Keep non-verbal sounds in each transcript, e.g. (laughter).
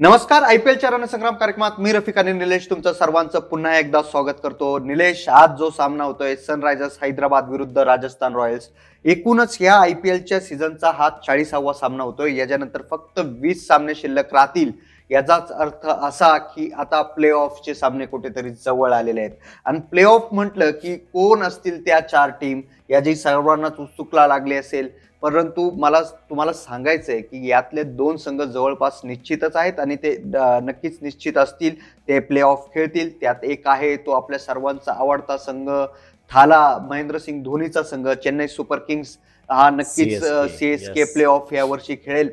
नमस्कार I P एलच्या रणसंग्राम कार्यक्रमात मी रफिक आणि निलेश तुमचं सर्वांचं पुन्हा एकदा स्वागत करतो. निलेश आज जो सामना होतोय सनरायझर्स हैदराबाद विरुद्ध राजस्थान रॉयल्स. एकूणच या आय पी एलच्या सीझनचा हा चाळीसावा सामना होतोय. याच्यानंतर फक्त वीस सामने शिल्लक राहतील. याचाच अर्थ असा की आता प्ले ऑफचे सामने कुठेतरी जवळ आलेले आहेत. आणि प्ले ऑफ म्हटलं की कोण असतील त्या चार टीम याची सर्वांनाच उत्सुकला लागली असेल. परंतु मला तुम्हाला सांगायचं आहे की यातले दोन संघ जवळपास निश्चितच आहेत आणि ते नक्कीच निश्चित असतील. ते प्ले ऑफ खेळतील. त्यात एक आहे तो आपल्या सर्वांचा आवडता संघ थाला महेंद्रसिंग धोनीचा संघ चेन्नई सुपर किंग्स. हा नक्कीच C S K. Play off या वर्षी खेळेल.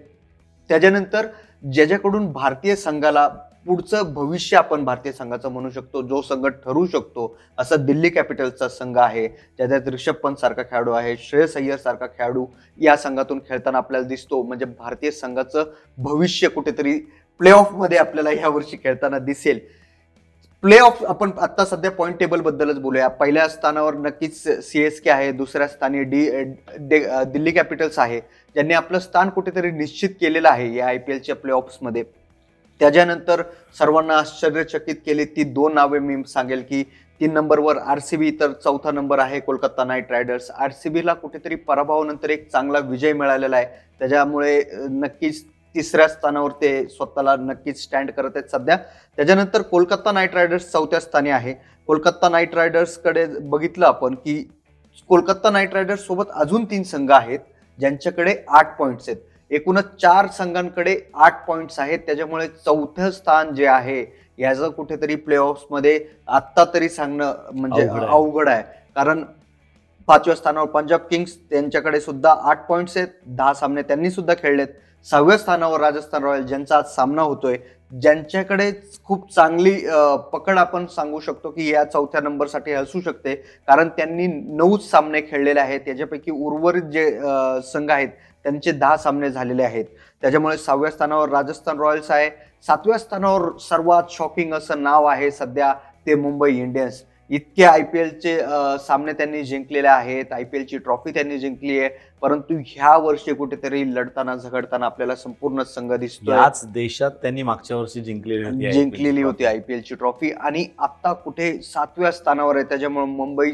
त्याच्यानंतर ज्याच्याकडून भारतीय संघाला पुढचं भविष्य आपण भारतीय संघाचं म्हणू शकतो जो संघ ठरू शकतो असं दिल्ली कॅपिटल्सचा संघ आहे ज्याच्यात ऋषभ पंत सारखा खेळाडू आहे श्रेयस अय्यर सारखा खेळाडू या संघातून खेळताना आपल्याला दिसतो. म्हणजे भारतीय संघाचं भविष्य कुठेतरी प्ले आपल्याला ह्या वर्षी खेळताना दिसेल. प्ले ऑफ आपण आता सध्या पॉईंट टेबल बद्दलच बोलूया. पहिल्या स्थानावर नक्कीच सी एस के आहे दुसऱ्या स्थानी डी डे- दिल्ली कॅपिटल्स आहे ज्यांनी आपलं स्थान कुठेतरी निश्चित केलेलं आहे या आय पी एलच्या प्ले ऑफ्समध्ये त्याच्यानंतर सर्वांना आश्चर्यचकित केले. ती दोन नावे मी सांगेल की तीन नंबरवर आर सी बी तर चौथा नंबर आहे Kolkata Knight Riders. R C बीला कुठेतरी पराभवानंतर एक चांगला विजय मिळालेला आहे. त्याच्यामुळे नक्कीच तिसऱ्या स्थानावर ते स्वतःला नक्कीच स्टँड करत आहेत सध्या. त्याच्यानंतर कोलकाता नाईट रायडर्स चौथ्या स्थानी आहे. कोलकाता नाईट रायडर्सकडे बघितलं आपण की कोलकाता नाईट रायडर्स सोबत अजून तीन संघ आहेत ज्यांच्याकडे आठ पॉईंट्स आहेत. एकूणच चार संघांकडे आठ पॉईंट्स आहेत. त्याच्यामुळे चौथं स्थान जे आहे याचं कुठेतरी प्ले मध्ये आत्ता तरी सांगणं म्हणजे अवघड आहे. अवघड आहे. कारण पाचव्या स्थानावर पंजाब किंग्स त्यांच्याकडे सुद्धा आठ पॉईंट्स आहेत. दहा सामने त्यांनी सुद्धा खेळलेत. सहाव्या स्थानावर राजस्थान रॉयल ज्यांचा आज सामना होतोय ज्यांच्याकडे खूप चांगली पकड आपण सांगू शकतो की या चौथ्या नंबरसाठी असू शकते. कारण त्यांनी नऊच सामने खेळलेले आहेत. त्याच्यापैकी उर्वरित जे संघ आहेत त्यांचे दहा सामने झालेले आहेत. त्याच्यामुळे सहाव्या स्थानावर राजस्थान रॉयल्स आहे. सातव्या स्थानावर सर्वात शॉकिंग असं नाव आहे सध्या ते मुंबई इंडियन्स. इतके आय पी एलचे सामने त्यांनी जिंकलेले आहेत आय पी एलची ट्रॉफी त्यांनी जिंकली आहे. परंतु ह्या वर्षी कुठेतरी लढताना झगडताना आपल्याला संपूर्ण संघ दिसतोय. याच देशात त्यांनी मागच्या वर्षी जिंकलेली होती जिंकलेली होती. आय पी एलची ट्रॉफी आणि आता कुठे सातव्या स्थानावर आहे त्याच्यामुळे मुंबई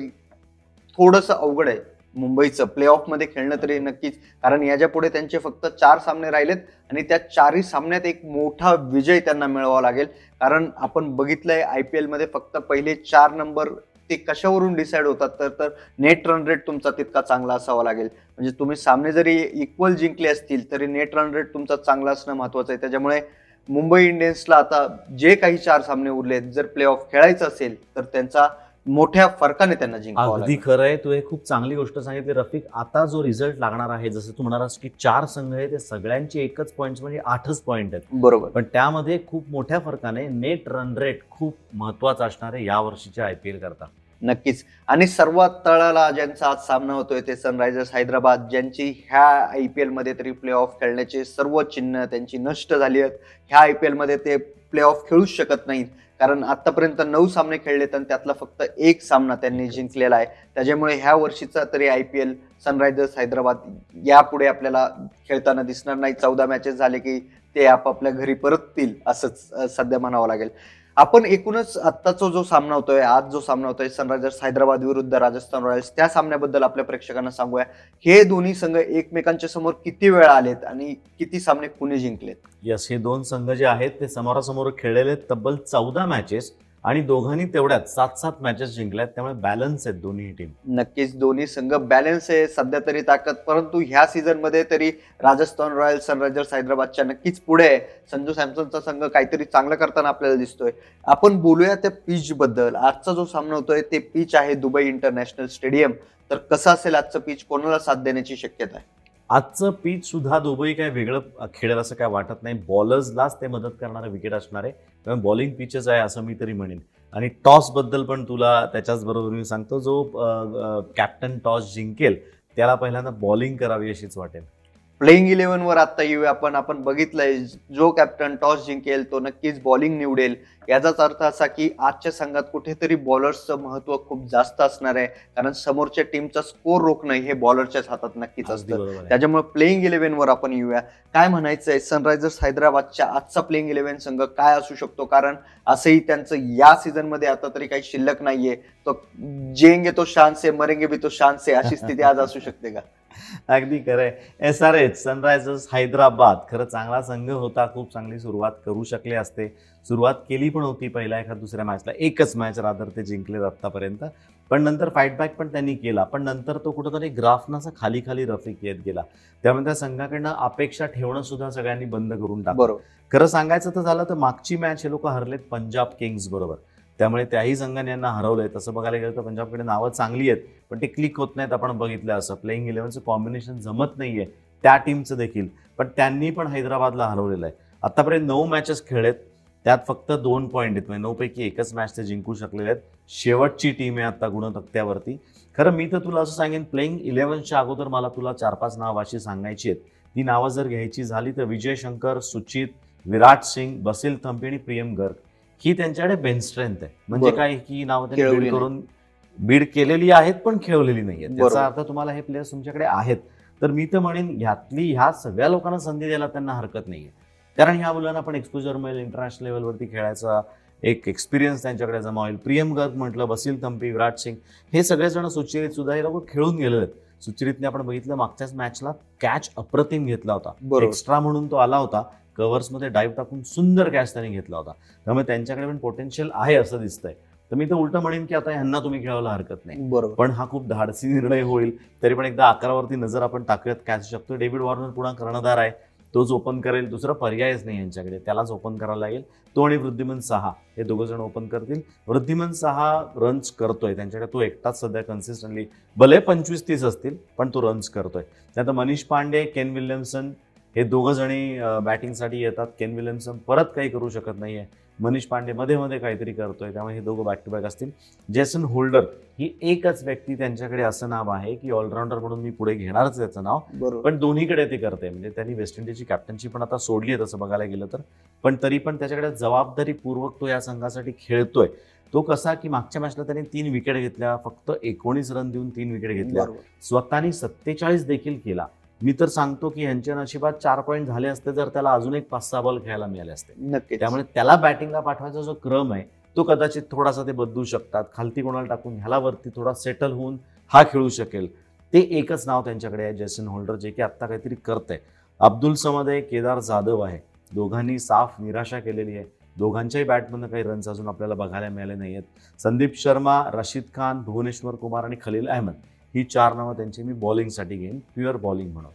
थोडस अवघड आहे. मुंबईचं प्ले ऑफमध्ये खेळणं तरी नक्कीच. कारण याच्यापुढे त्यांचे फक्त चार सामने राहिलेत आणि त्या चारही सामन्यात एक मोठा विजय त्यांना मिळवावा लागेल. कारण आपण बघितलंय आय पी एलमध्ये फक्त पहिले चार नंबर ते कशावरून डिसाईड होतात? तर तर नेट रन रेट तुमचा तितका चांगला असावा लागेल. म्हणजे तुम्ही सामने जरी इक्वल जिंकले असतील तरी नेट रन रेट तुमचा चांगला असणं महत्वाचं आहे. त्याच्यामुळे मुंबई इंडियन्सला आता जे काही चार सामने उरलेत जर प्ले ऑफ खेळायचं असेल तर त्यांचा मोठ्या फरकाने त्यांना जिंकावं अगदी खरं आहे. तू हे खूप चांगली गोष्ट सांगितली रफिक. आता जो रिझल्ट लागणार आहे जसं तू म्हणालास की चार संघ आहे ते सगळ्यांचे एकच पॉईंट म्हणजे आठच पॉईंट आहेत. बरोबर. पण त्यामध्ये खूप मोठ्या फरकाने नेट रन रेट खूप महत्त्वाचा असणार आहे या वर्षीच्या आय पी एल करता. नक्कीच. आणि सर्वात तळाला ज्यांचा आज सामना होतोय ते सनरायझर्स हैदराबाद ज्यांची ह्या आय पी मध्ये तरी प्ले ऑफ खेळण्याचे सर्व चिन्ह त्यांची नष्ट झाली आहेत. ह्या आय पी मध्ये ते प्ले ऑफ खेळूच शकत नाहीत. कारण आतापर्यंत नऊ सामने खेळलेत आणि त्यातला फक्त एक सामना त्यांनी जिंकलेला आहे. त्याच्यामुळे ह्या वर्षीचा तरी I P L Sunrisers Hyderabad यापुढे आपल्याला खेळताना दिसणार नाही. चौदा मॅचेस झाले की ते आपापल्या घरी परततील असंच सध्या म्हणावं लागेल. आपण एकूणच आत्ताचा जो सामना होतोय आज जो सामना होतोय सनरायझर्स हैदराबाद विरुद्ध राजस्थान रॉयल्स त्या सामन्याबद्दल आपल्या प्रेक्षकांना सांगूया. हे दोन्ही संघ एकमेकांच्या समोर किती वेळा आलेत आणि किती सामने कुणी जिंकलेत? यस हे दोन संघ जे आहेत ते समोरासमोर खेळलेले तब्बल चौदा मॅचेस आणि दोघांनी तेवढ्यात सात सात मॅचेस जिंकल्यात. त्यामुळे बॅलन्स आहेत दोन्ही टीम नक्कीच दोन्ही संघ बॅलन्स आहे सध्या तरी ताकद. परंतु ह्या सीझनमध्ये तरी राजस्थान रॉयल्स सनरायझर्स हैदराबादच्या नक्कीच पुढे आहे संजू सॅमसनचा संघ काहीतरी चांगलं करताना आपल्याला दिसतोय. आपण बोलूया त्या पिच बद्दल. आजचा जो सामना होतोय ते पिच आहे दुबई इंटरनॅशनल स्टेडियम तर कसं असेल आजचं पिच कोणाला साथ देण्याची शक्यता आहे? आजचं पीच सुद्धा दुबई काय वेगळं खेळेल असं काय वाटत नाही. बॉलर्सलाच ते मदत करणारं विकेट असणार आहे. कारण बॉलिंग पिचच आहे असं मी तरी म्हणेन. आणि टॉसबद्दल पण तुला त्याच्याच बरोबर मी सांगतो जो कॅप्टन टॉस जिंकेल त्याला पहिल्यांदा बॉलिंग करावी अशीच वाटेल. प्लेइंग इलेव्हन वर आता येऊया आपण. आपण बघितलंय जो कॅप्टन टॉस जिंकेल तो नक्कीच बॉलिंग निवडेल. याचाच अर्थ असा की आजच्या संघात कुठेतरी बॉलर्सचं महत्त्व खूप जास्त असणार आहे. कारण समोरच्या टीमचा स्कोर रोखणं हे बॉलरच्याच हातात नक्कीच असतं. आहे. त्याच्यामुळे प्लेइंग इलेव्हन वर आपण येऊया. काय म्हणायचंय? सनरायझर्स हैदराबादच्या आजचा प्लेइंग इलेव्हन संघ काय असू शकतो? कारण असंही त्यांचं या सीझनमध्ये आता तरी काही शिल्लक नाहीये. तो जेंगे तो शान से मरेंगे भी तो शान से अशी स्थिती आज असू शकते का? (laughs) अगदी खरंय. S R H Sunrisers Hyderabad. खरं चांगला संघ होता. खूप चांगली सुरुवात करू शकले असते. सुरुवात केली पण होती पहिल्या एका दुसऱ्या मॅचला एकच मॅच रादर ते जिंकले आतापर्यंत पण नंतर फाईट बॅक पण त्यांनी केला. पण नंतर तो कुठंतरी ग्राफनं असा खाली खाली रफिक येत गेला. त्यामुळे त्या संघाकडनं अपेक्षा ठेवणं सुद्धा सगळ्यांनी बंद करून टाकलं. बरोबर. खरं सांगायचं तर झालं तर मागची मॅच हे लोक हरलेत पंजाब किंग्स बरोबर. त्यामुळे त्याही संघाने यांना हरवलंय. तसं बघायला गेलं तर पंजाबकडे नावं चांगली आहेत पण ते क्लिक होत नाहीत आपण बघितलं असं. प्लेईंग इलेव्हनचं कॉम्बिनेशन जमत नाहीये. त्या टीमचं देखील. पण त्यांनी पण हैदराबादला हरवलेलं आहे. आतापर्यंत नऊ मॅचेस खेळलेत. त्यात फक्त दोन पॉईंट आहेत. म्हणजे नऊपैकी एकच मॅच ते जिंकू शकलेले आहेत. शेवटची टीम आहे आता गुणतक्त्यावरती. खरं मी तर तुला असं सांगेन प्लेईंग इलेव्हनच्या अगोदर मला तुला चार पाच नाव अशी सांगायची आहेत. ती नावं जर घ्यायची झाली तर विजय शंकर सुचित विराट सिंग बसिल थंपी आणि प्रियम गर्ग. ही त्यांच्याकडे बेंच स्ट्रेंथ आहे म्हणजे. काय की नावं त्यांनी खेळवली बीड नाही. करून बीड केलेली आहेत पण खेळलेली नाही आहेत बरोबर. त्याचा अर्थ तुम्हाला हे प्लेयर्स तुमच्याकडे आहेत तर मी तर म्हणेन ह्यातली ह्या सगळ्या लोकांना संधी द्यायला त्यांना हरकत नाहीये कारण ह्या मुलांना पण एक्सपोजर मिळेल इंटरनॅशनल लेवलवरती खेळायचा एक एक्सपिरियन्स त्यांच्याकडे जमा होईल प्रियम गर्ग म्हटलं बसिल थंपी विराट सिंग हे सगळेजण सुचिरित सुद्धा हे लोक खेळून गेलेले आहेत सुचिरितने आपण बघितलं मागच्याच मॅचला कॅच अप्रतिम घेतला होता बरोबर. एक्स्ट्रा म्हणून तो आला होता कव्हर्समध्ये डाईव्ह टाकून सुंदर कॅच त्यांनी घेतला होता. त्यामुळे त्यांच्याकडे पण पोटेन्शियल आहे असं दिसतंय. तर मी तर उलट म्हणेन की आता ह्यांना तुम्ही खेळायला हरकत नाही. बरोबर. पण हा खूप धाडसी निर्णय होईल. तरी पण एकदा अकरावरती नजर आपण टाकूयात काय असू शकतो. डेव्हिड वॉर्नर पुन्हा कर्णधार आहे. तोच ओपन करेल. दुसरा पर्यायच नाही यांच्याकडे. त्यालाच ओपन करायला लागेल. तो आणि वृद्धिमन सहा हे दोघं जण ओपन करतील. वृद्धिमन सहा रन्स करतोय. त्यांच्याकडे तो एकटाच सध्या कन्सिस्टंटली भले पंचवीस तीस असतील पण तो रन्स करतोय. त्यानंतर मनीष पांडे केन विल्यमसन हे दोघं जणी बॅटिंगसाठी येतात. केन विल्यमसन परत काही करू शकत नाहीये. मनीष पांडे मध्ये मध्ये काहीतरी करतोय. त्यामुळे हे दोघं बॅक टू बॅक असतील. जेसन होल्डर ही एकच व्यक्ती त्यांच्याकडे असं नाव आहे की ऑलराऊंडर म्हणून मी पुढे घेणारच त्याचं नाव. पण दोन्हीकडे ते करते म्हणजे त्यांनी वेस्ट इंडिजची कॅप्टनशी पण आता सोडली आहे तसं बघायला गेलं तर. पण तरी पण त्याच्याकडे जबाबदारीपूर्वक तो या संघासाठी खेळतोय. तो कसा की मागच्या मॅचला त्यांनी तीन विकेट घेतल्या. फक्त एकोणीस रन देऊन तीन विकेट घेतल्या. स्वतःनी सत्तेचाळीस देखील केला. मी तर सांगतो की यांच्या नशिबात चार पॉईंट झाले असते जर त्याला अजून एक पाच सहा बॉल खेळायला मिळाले असते. नक्कीच. त्यामुळे त्याला बॅटिंगला पाठवायचा जो क्रम आहे तो कदाचित थोडासा ते बदलू शकतात. खालती कोणाला टाकून ह्याला वरती थोडा सेटल होऊन हा खेळू शकेल. ते एकच नाव त्यांच्याकडे आहे जेसन होल्डर जे की आत्ता काहीतरी करतंय. अब्दुल समद आहे केदार जाधव आहे. दोघांनी साफ निराशा केलेली आहे. दोघांच्याही बॅटमधनं काही रन्स अजून आपल्याला बघायला मिळाले नाही आहेत संदीप शर्मा रशीद खान भुवनेश्वर कुमार आणि खलील अहमद. ही चार नावं त्यांची मी बॉलिंगसाठी घेईन. प्युअर बॉलिंग म्हणून.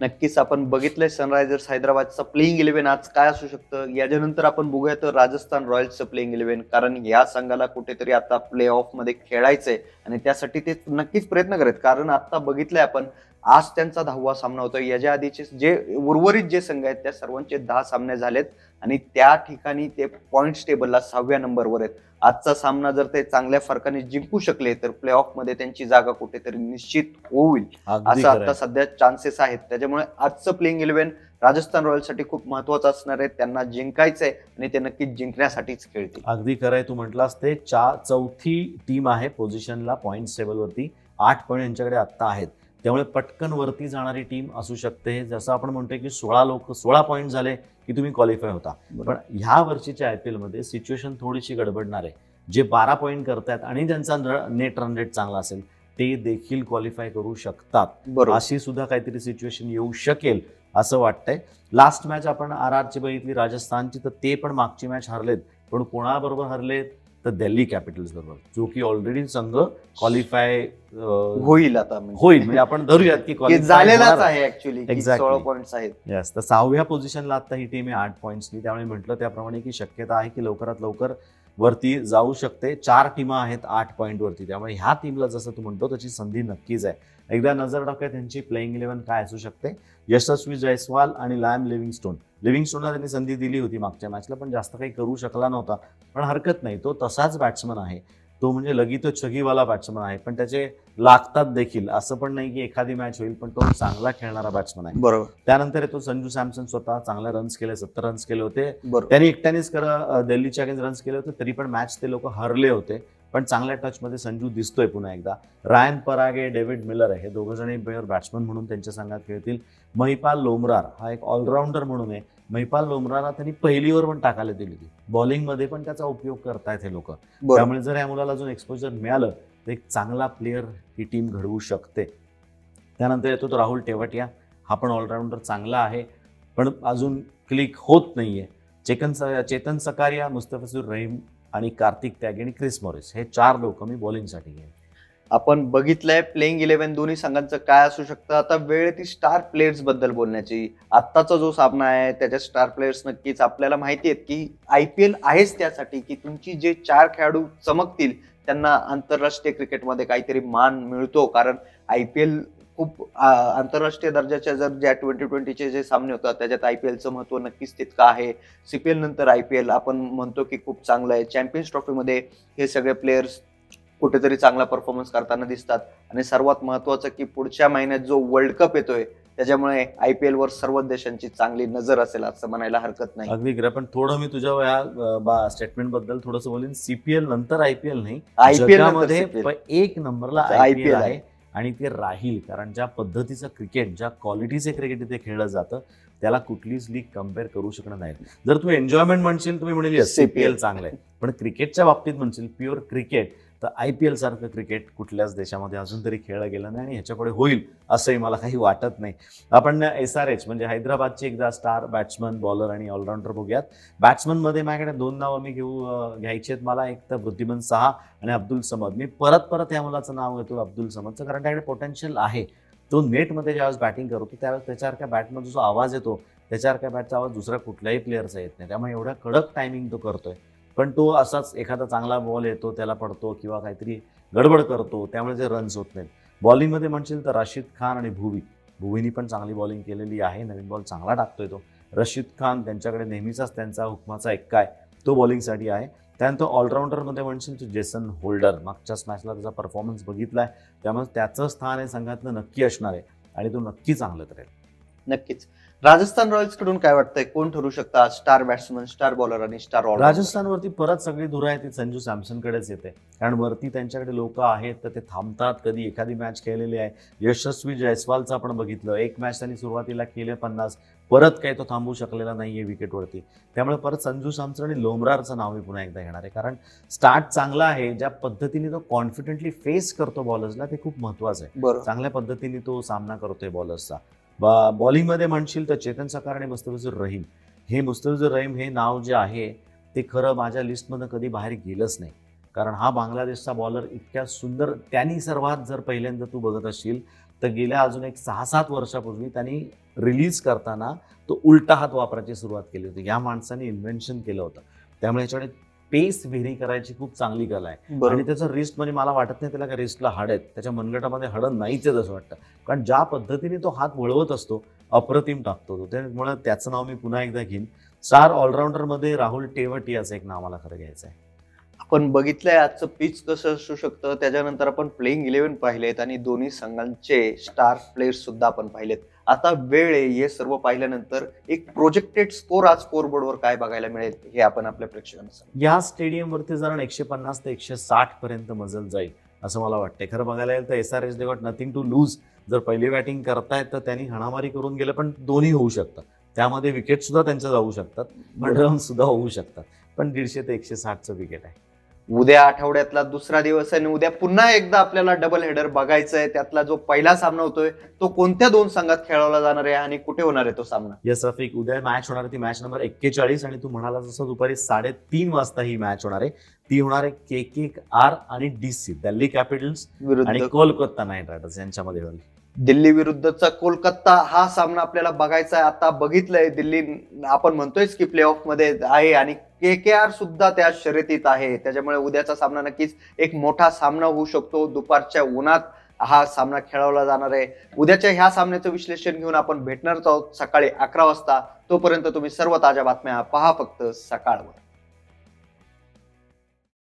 नक्कीच आपण बघितलंय सनरायझर्स हैदराबादचं प्लेइंग इलेव्हन आज काय असू शकतं? याच्यानंतर आपण बघूया तर राजस्थान रॉयल्सचं प्लेइंग इलेव्हन कारण या संघाला कुठेतरी आता प्ले ऑफमध्ये खेळायचंय आणि त्यासाठी ते नक्कीच प्रयत्न करत. कारण आता बघितलंय आपण आज त्यांचा दहावा सामना होतो याच्या आधीचे जे उर्वरित जे संघ आहेत त्या सर्वांचे दहा सामने झालेत आणि त्या ठिकाणी ते पॉईंट टेबलला सहाव्या नंबरवर आहेत. आजचा सामना जर ते चांगल्या फरकाने जिंकू शकले तर प्ले ऑफमध्ये त्यांची जागा कुठेतरी निश्चित होईल. असं आता. सध्या चान्सेस आहेत. त्याच्यामुळे आजचं प्लेइंग इलेव्हन राजस्थान रॉयल्ससाठी खूप महत्वाचं असणार आहे. त्यांना जिंकायचंय आणि ते नक्कीच जिंकण्यासाठीच खेळतील. अगदी खरं आहे. तू म्हटलास ते चा चौथी टीम आहे पोझिशनला पॉईंट टेबलवरती आठ पॉईंट यांच्याकडे आत्ता आहेत. त्यामुळे पटकन वरती जाणारी टीम असू शकते. जसं आपण म्हणतोय की सोळा लोक सोळा पॉईंट झाले की तुम्ही क्वालिफाय होता. पण ह्या वर्षीच्या आय पी एलमध्ये सिच्युएशन थोडीशी गडबडणार आहे. जे बारा पॉईंट करतायत आणि ज्यांचा नेट रन रेट चांगला असेल ते देखील क्वालिफाय करू शकतात. अशी सुद्धा काहीतरी सिच्युएशन येऊ शकेल असं वाटतंय. लास्ट मॅच आपण आर आरची बघितली राजस्थानची तर ते पण मागची मॅच हरलेत. पण कोणाबरोबर हरलेत? तर दिल्ली कॅपिटल्स बरोबर जो की ऑलरेडी संघ क्वालिफाय होईल आता म्हणजे. होईल म्हणजे आपण धरूयात की (laughs) झालेलाच आहे ऍक्च्युली. सोळा पॉईंट आहेत. येस तर सहाव्या पोझिशनला आता ही टीम आहे आठ पॉईंट्सनी त्यामुळे म्हटलं त्याप्रमाणे की शक्यता आहे की लवकरात लवकर वरती जाऊ शकते. चार टीमा आहेत आठ पॉईंट वरती. त्यामुळे ह्या टीमला जसं तू म्हणतो त्याची संधी नक्कीच आहे. एकदा नजर टाकूया त्यांची प्लेइंग इलेव्हन काय असू शकते. यशस्वी जयस्वाल आणि लॅम लिव्हिंगस्टोन लिव्हिंगस्टोनला त्यांनी संधी दिली होती मागच्या मॅचला पण जास्त काही करू शकला नव्हता. पण हरकत नाही तो तसाच बॅट्समन आहे. तो म्हणजे लगीतो छगीवाला बॅट्समन आहे पण त्याचे लागतात देखील. असं पण नाही की एखादी मॅच होईल पण तो चांगला खेळणारा बॅट्समन आहे. बरोबर. त्यानंतर येतो संजू सॅमसन स्वतः चांगले रन्स केले सत्तर रन्स केले होते. त्यांनी एकट्यानेच खरं दिल्लीच्या अगेन्स्ट रन्स केले होते तरी पण मॅच ते लोक हरले होते. पण चांगल्या टचमध्ये संजू दिसतोय पुन्हा एकदा. रायन परागे डेव्हिड मिलर आहे. हे दोघं जणी बॅट्समन म्हणून त्यांच्या संघात खेळतील. महिपाल लोमरार हा एक ऑलराऊंडर म्हणून आहे. महिपाल लोमरारला त्यांनी पहिलीवर पण टाकायला दिली होती. बॉलिंगमध्ये पण त्याचा उपयोग करतायत हे लोक. त्यामुळे जर या मुलाला अजून एक्सपोजर मिळालं तर एक चांगला प्लेअर ही टीम घडवू शकते. त्यानंतर येतो तो राहुल टेवटिया हा पण ऑलराऊंडर चांगला आहे. पण अजून क्लिक होत नाहीये. चेतन चेतन सकारिया मुस्तफिजुर रहीम आणि कार्तिक त्यागी आणि क्रिस मॉरिस. हे चार लोक मी बॉलिंगसाठी घेईन. आपण बघितलंय प्लेइंग इलेव्हन दोन्ही संघांचं काय असू शकतं. आता वेळ ती स्टार प्लेयर्सबद्दल बोलण्याची. आत्ताचा जो सामना आहे त्याच्या स्टार प्लेयर्स नक्कीच आपल्याला माहिती आहेत की आय पी एल आहेच त्यासाठी की तुमची जे चार खेळाडू चमकतील त्यांना आंतरराष्ट्रीय क्रिकेटमध्ये काहीतरी मान मिळतो. कारण आय पी एल खूप आंतरराष्ट्रीय दर्जाच्या जर ज्या ट्वेंटी ट्वेंटीचे जे सामने होतात त्याच्यात आय पी एलचं महत्त्व नक्कीच तितकं आहे. सी पी एल नंतर आय पी एल आपण म्हणतो की खूप चांगलं आहे. चॅम्पियन्स ट्रॉफीमध्ये हे सगळे प्लेयर्स कुठेतरी चांगला परफॉर्मन्स करताना दिसतात. आणि सर्वात महत्वाचं की पुढच्या महिन्यात जो वर्ल्ड कप येतोय त्याच्यामुळे आय पी वर सर्वच देशांची चांगली नजर असेल असं म्हणायला हरकत नाही. अगदी पण थोडं मी तुझ्या या स्टेटमेंटबद्दल थोडंसं बोलेन. सीपीएल नंतर आयपीएल नाही. आयपीएल जगामध्ये प- एक नंबरला IPL आयपीएल आहे. आहे. आणि ते राहील कारण ज्या पद्धतीचं क्रिकेट ज्या क्वालिटीचे क्रिकेट इथे खेळलं जातं त्याला कुठलीच लीग कंपेअर करू शकणार नाही जर तू एन्जॉयमेंट म्हणशील तुम्ही म्हणेल CPL. सीपीएल चांगलं आहे पण क्रिकेटच्या बाबतीत म्हणशील प्युअर क्रिकेट तर आय पी एलसारखं क्रिकेट कुठल्याच देशामध्ये अजून तरी खेळलं गेलं नाही आणि ह्याच्यापुढे होईल असंही मला काही वाटत नाही. आपण एस आर एच म्हणजे हैदराबादचे एकदा स्टार बॅट्समन बॉलर आणि ऑलराऊंडर बघूयात. बॅट्समनमध्ये माझ्याकडे दोन नावं मी घेऊ घ्यायची आहेत. मला एक तर वृद्धिमन सहा आणि अब्दुल समद. मी परत परत या मुलाचं नाव घेतो अब्दुल समदचं कारण त्याकडे पोटेन्शियल आहे. तो नेटमध्ये ज्यावेळेस बॅटिंग करतो त्यावेळेस त्याच्यासारख्या बॅटमध्ये जो आवाज येतो त्याच्यासारख्या बॅटचा आवाज दुसऱ्या कुठल्याही प्लेअरचा येत नाही. त्यामुळे एवढा कडक टायमिंग तो करतोय. पण तो असाच एखादा चांगला बॉल येतो त्याला पडतो किंवा काहीतरी गडबड करतो त्यामुळे जे रन्स होत नाहीत. बॉलिंगमध्ये म्हणशील तर रशीद खान आणि भुवी. भुवीनी पण चांगली बॉलिंग केलेली आहे नवीन बॉल चांगला टाकतोय तो. रशीद खान त्यांच्याकडे नेहमीचाच त्यांचा हुकमाचा एक्का आहे. तो बॉलिंगसाठी आहे. त्यानंतर ऑलराऊंडरमध्ये म्हणशील तर जेसन होल्डर मागच्याच मॅचला त्याचा परफॉर्मन्स बघितला आहे त्यामुळे त्याचं स्थान हे संघातलं नक्की असणार आहे आणि तो नक्की चांगलं करेल. नक्कीच. राजस्थान रॉयल्सकडून काय वाटतंय? कोण ठरू शकता स्टार बॅट्समन स्टार बॉलर आणि स्टार ऑल राजस्थानवरती परत सगळी धुरा आहे ती संजू सॅमसनकडेच येते. कारण वरती त्यांच्याकडे लोक आहेत तर ते थांबतात. कधी एखादी मॅच खेळलेली आहे. यशस्वी जयस्वालचं आपण बघितलं. एक मॅच त्यांनी सुरुवातीला केले पन्नास. परत काही तो थांबू शकलेला नाहीये विकेटवरती. त्यामुळे परत संजू सॅमसन आणि लोमरारचं नाव मी पुन्हा एकदा घेणार आहे. कारण स्टार्ट चांगला आहे. ज्या पद्धतीने तो कॉन्फिडेंटली फेस करतो बॉलर्सला ते खूप महत्वाचं आहे. चांगल्या पद्धतीने तो सामना करतोय बॉलर्सचा बा बॉलिंगमध्ये म्हणशील तर चेतन सकार आणि मुस्तफिजुर रहीम. हे मुस्तफिजुर रहीम हे नाव जे आहे ते खरं माझ्या लिस्टमधनं कधी बाहेर गेलंच नाही. कारण हा बांगलादेशचा बॉलर इतक्या सुंदर त्यांनी सर्वात जर पहिल्यांदा तू बघत असशील तर गेल्या अजून एक सहा सात वर्षापूर्वी त्यांनी रिलीज करताना तो उलटा हात वापरायची सुरुवात केली होती. या माणसाने इन्व्हेन्शन केलं होतं. त्यामुळे याच्याकडे पेस व्हेरी करायची खूप चांगली कला आहे. आणि त्याचं रिस्ट म्हणजे मला वाटत नाही त्याला काय रिस्टला हाड आहेत. त्याच्या मनगटामध्ये हाडं नाहीच आहेत असं वाटतं. कारण ज्या पद्धतीने तो हात वळवत असतो अप्रतिम टाकतो तो. त्यामुळे त्याचं नाव मी पुन्हा एकदा घेईन. स्टार ऑलराऊंडरमध्ये राहुल टेवटी असं एक नाव मला खरं घ्यायचं आहे. आपण बघितलंय आजचं पिच कसं असू शकतं त्याच्यानंतर आपण प्लेइंग इलेव्हन पाहिलेत आणि दोन्ही संघांचे स्टार प्लेयर्स सुद्धा आपण पाहिलेत. आता वेळ आहे हे सर्व पाहिल्यानंतर एक प्रोजेक्टेड स्कोर आज स्कोरबोर्डवर काय बघायला मिळेल हे आपण आपल्या प्रेक्षकांना. या स्टेडियमवरती जर एकशे पन्नास ते एकशे साठ पर्यंत मजल जाईल असं मला वाटतंय. खरं बघायला गेलं तर S R S they got nothing to lose जर पहिली बॅटिंग करतायत तर त्यांनी हाणामारी करून गेलं पण दोन्ही होऊ शकतं त्यामध्ये विकेट सुद्धा त्यांच्या जाऊ शकतात पण रन सुद्धा होऊ शकतात. पण दीडशे ते एकशे साठचं विकेट आहे. उद्या आठवड्यातला दुसरा दिवस आहे आणि उद्या पुन्हा एकदा आपल्याला डबल हेडर बघायचा आहे. त्यातला जो पहिला सामना होतोय तो कोणत्या दोन संघात खेळवला जाणार आहे आणि कुठे होणार आहे तो सामना? यस रफिक उद्या मॅच होणार आहे ती मॅच नंबर एक्केचाळीस आणि तू म्हणाला जसं दुपारी साडेतीन वाजता ही मॅच होणार आहे. ती होणार आहे के के आर आणि डी सी दिल्ली कॅपिटल्स आणि कोलकाता नाईट रायडर्स यांच्यामध्ये होईल. दिल्ली विरुद्धचा कोलकाता हा सामना आपल्याला बघायचा आहे. आता बघितलंय दिल्ली आपण म्हणतोय की प्ले ऑफमध्ये आहे आणि के के आर सुद्धा त्या शर्यतीत आहे. त्याच्यामुळे उद्याचा सामना नक्कीच एक मोठा सामना होऊ शकतो. दुपारच्या उन्हात हा सामना खेळवला जाणार आहे. उद्याच्या ह्या सामन्याचं विश्लेषण घेऊन आपण भेटणारच आहोत सकाळी अकरा वाजता. तोपर्यंत तुम्ही सर्व ताज्या बातम्या पहा फक्त सकाळवर.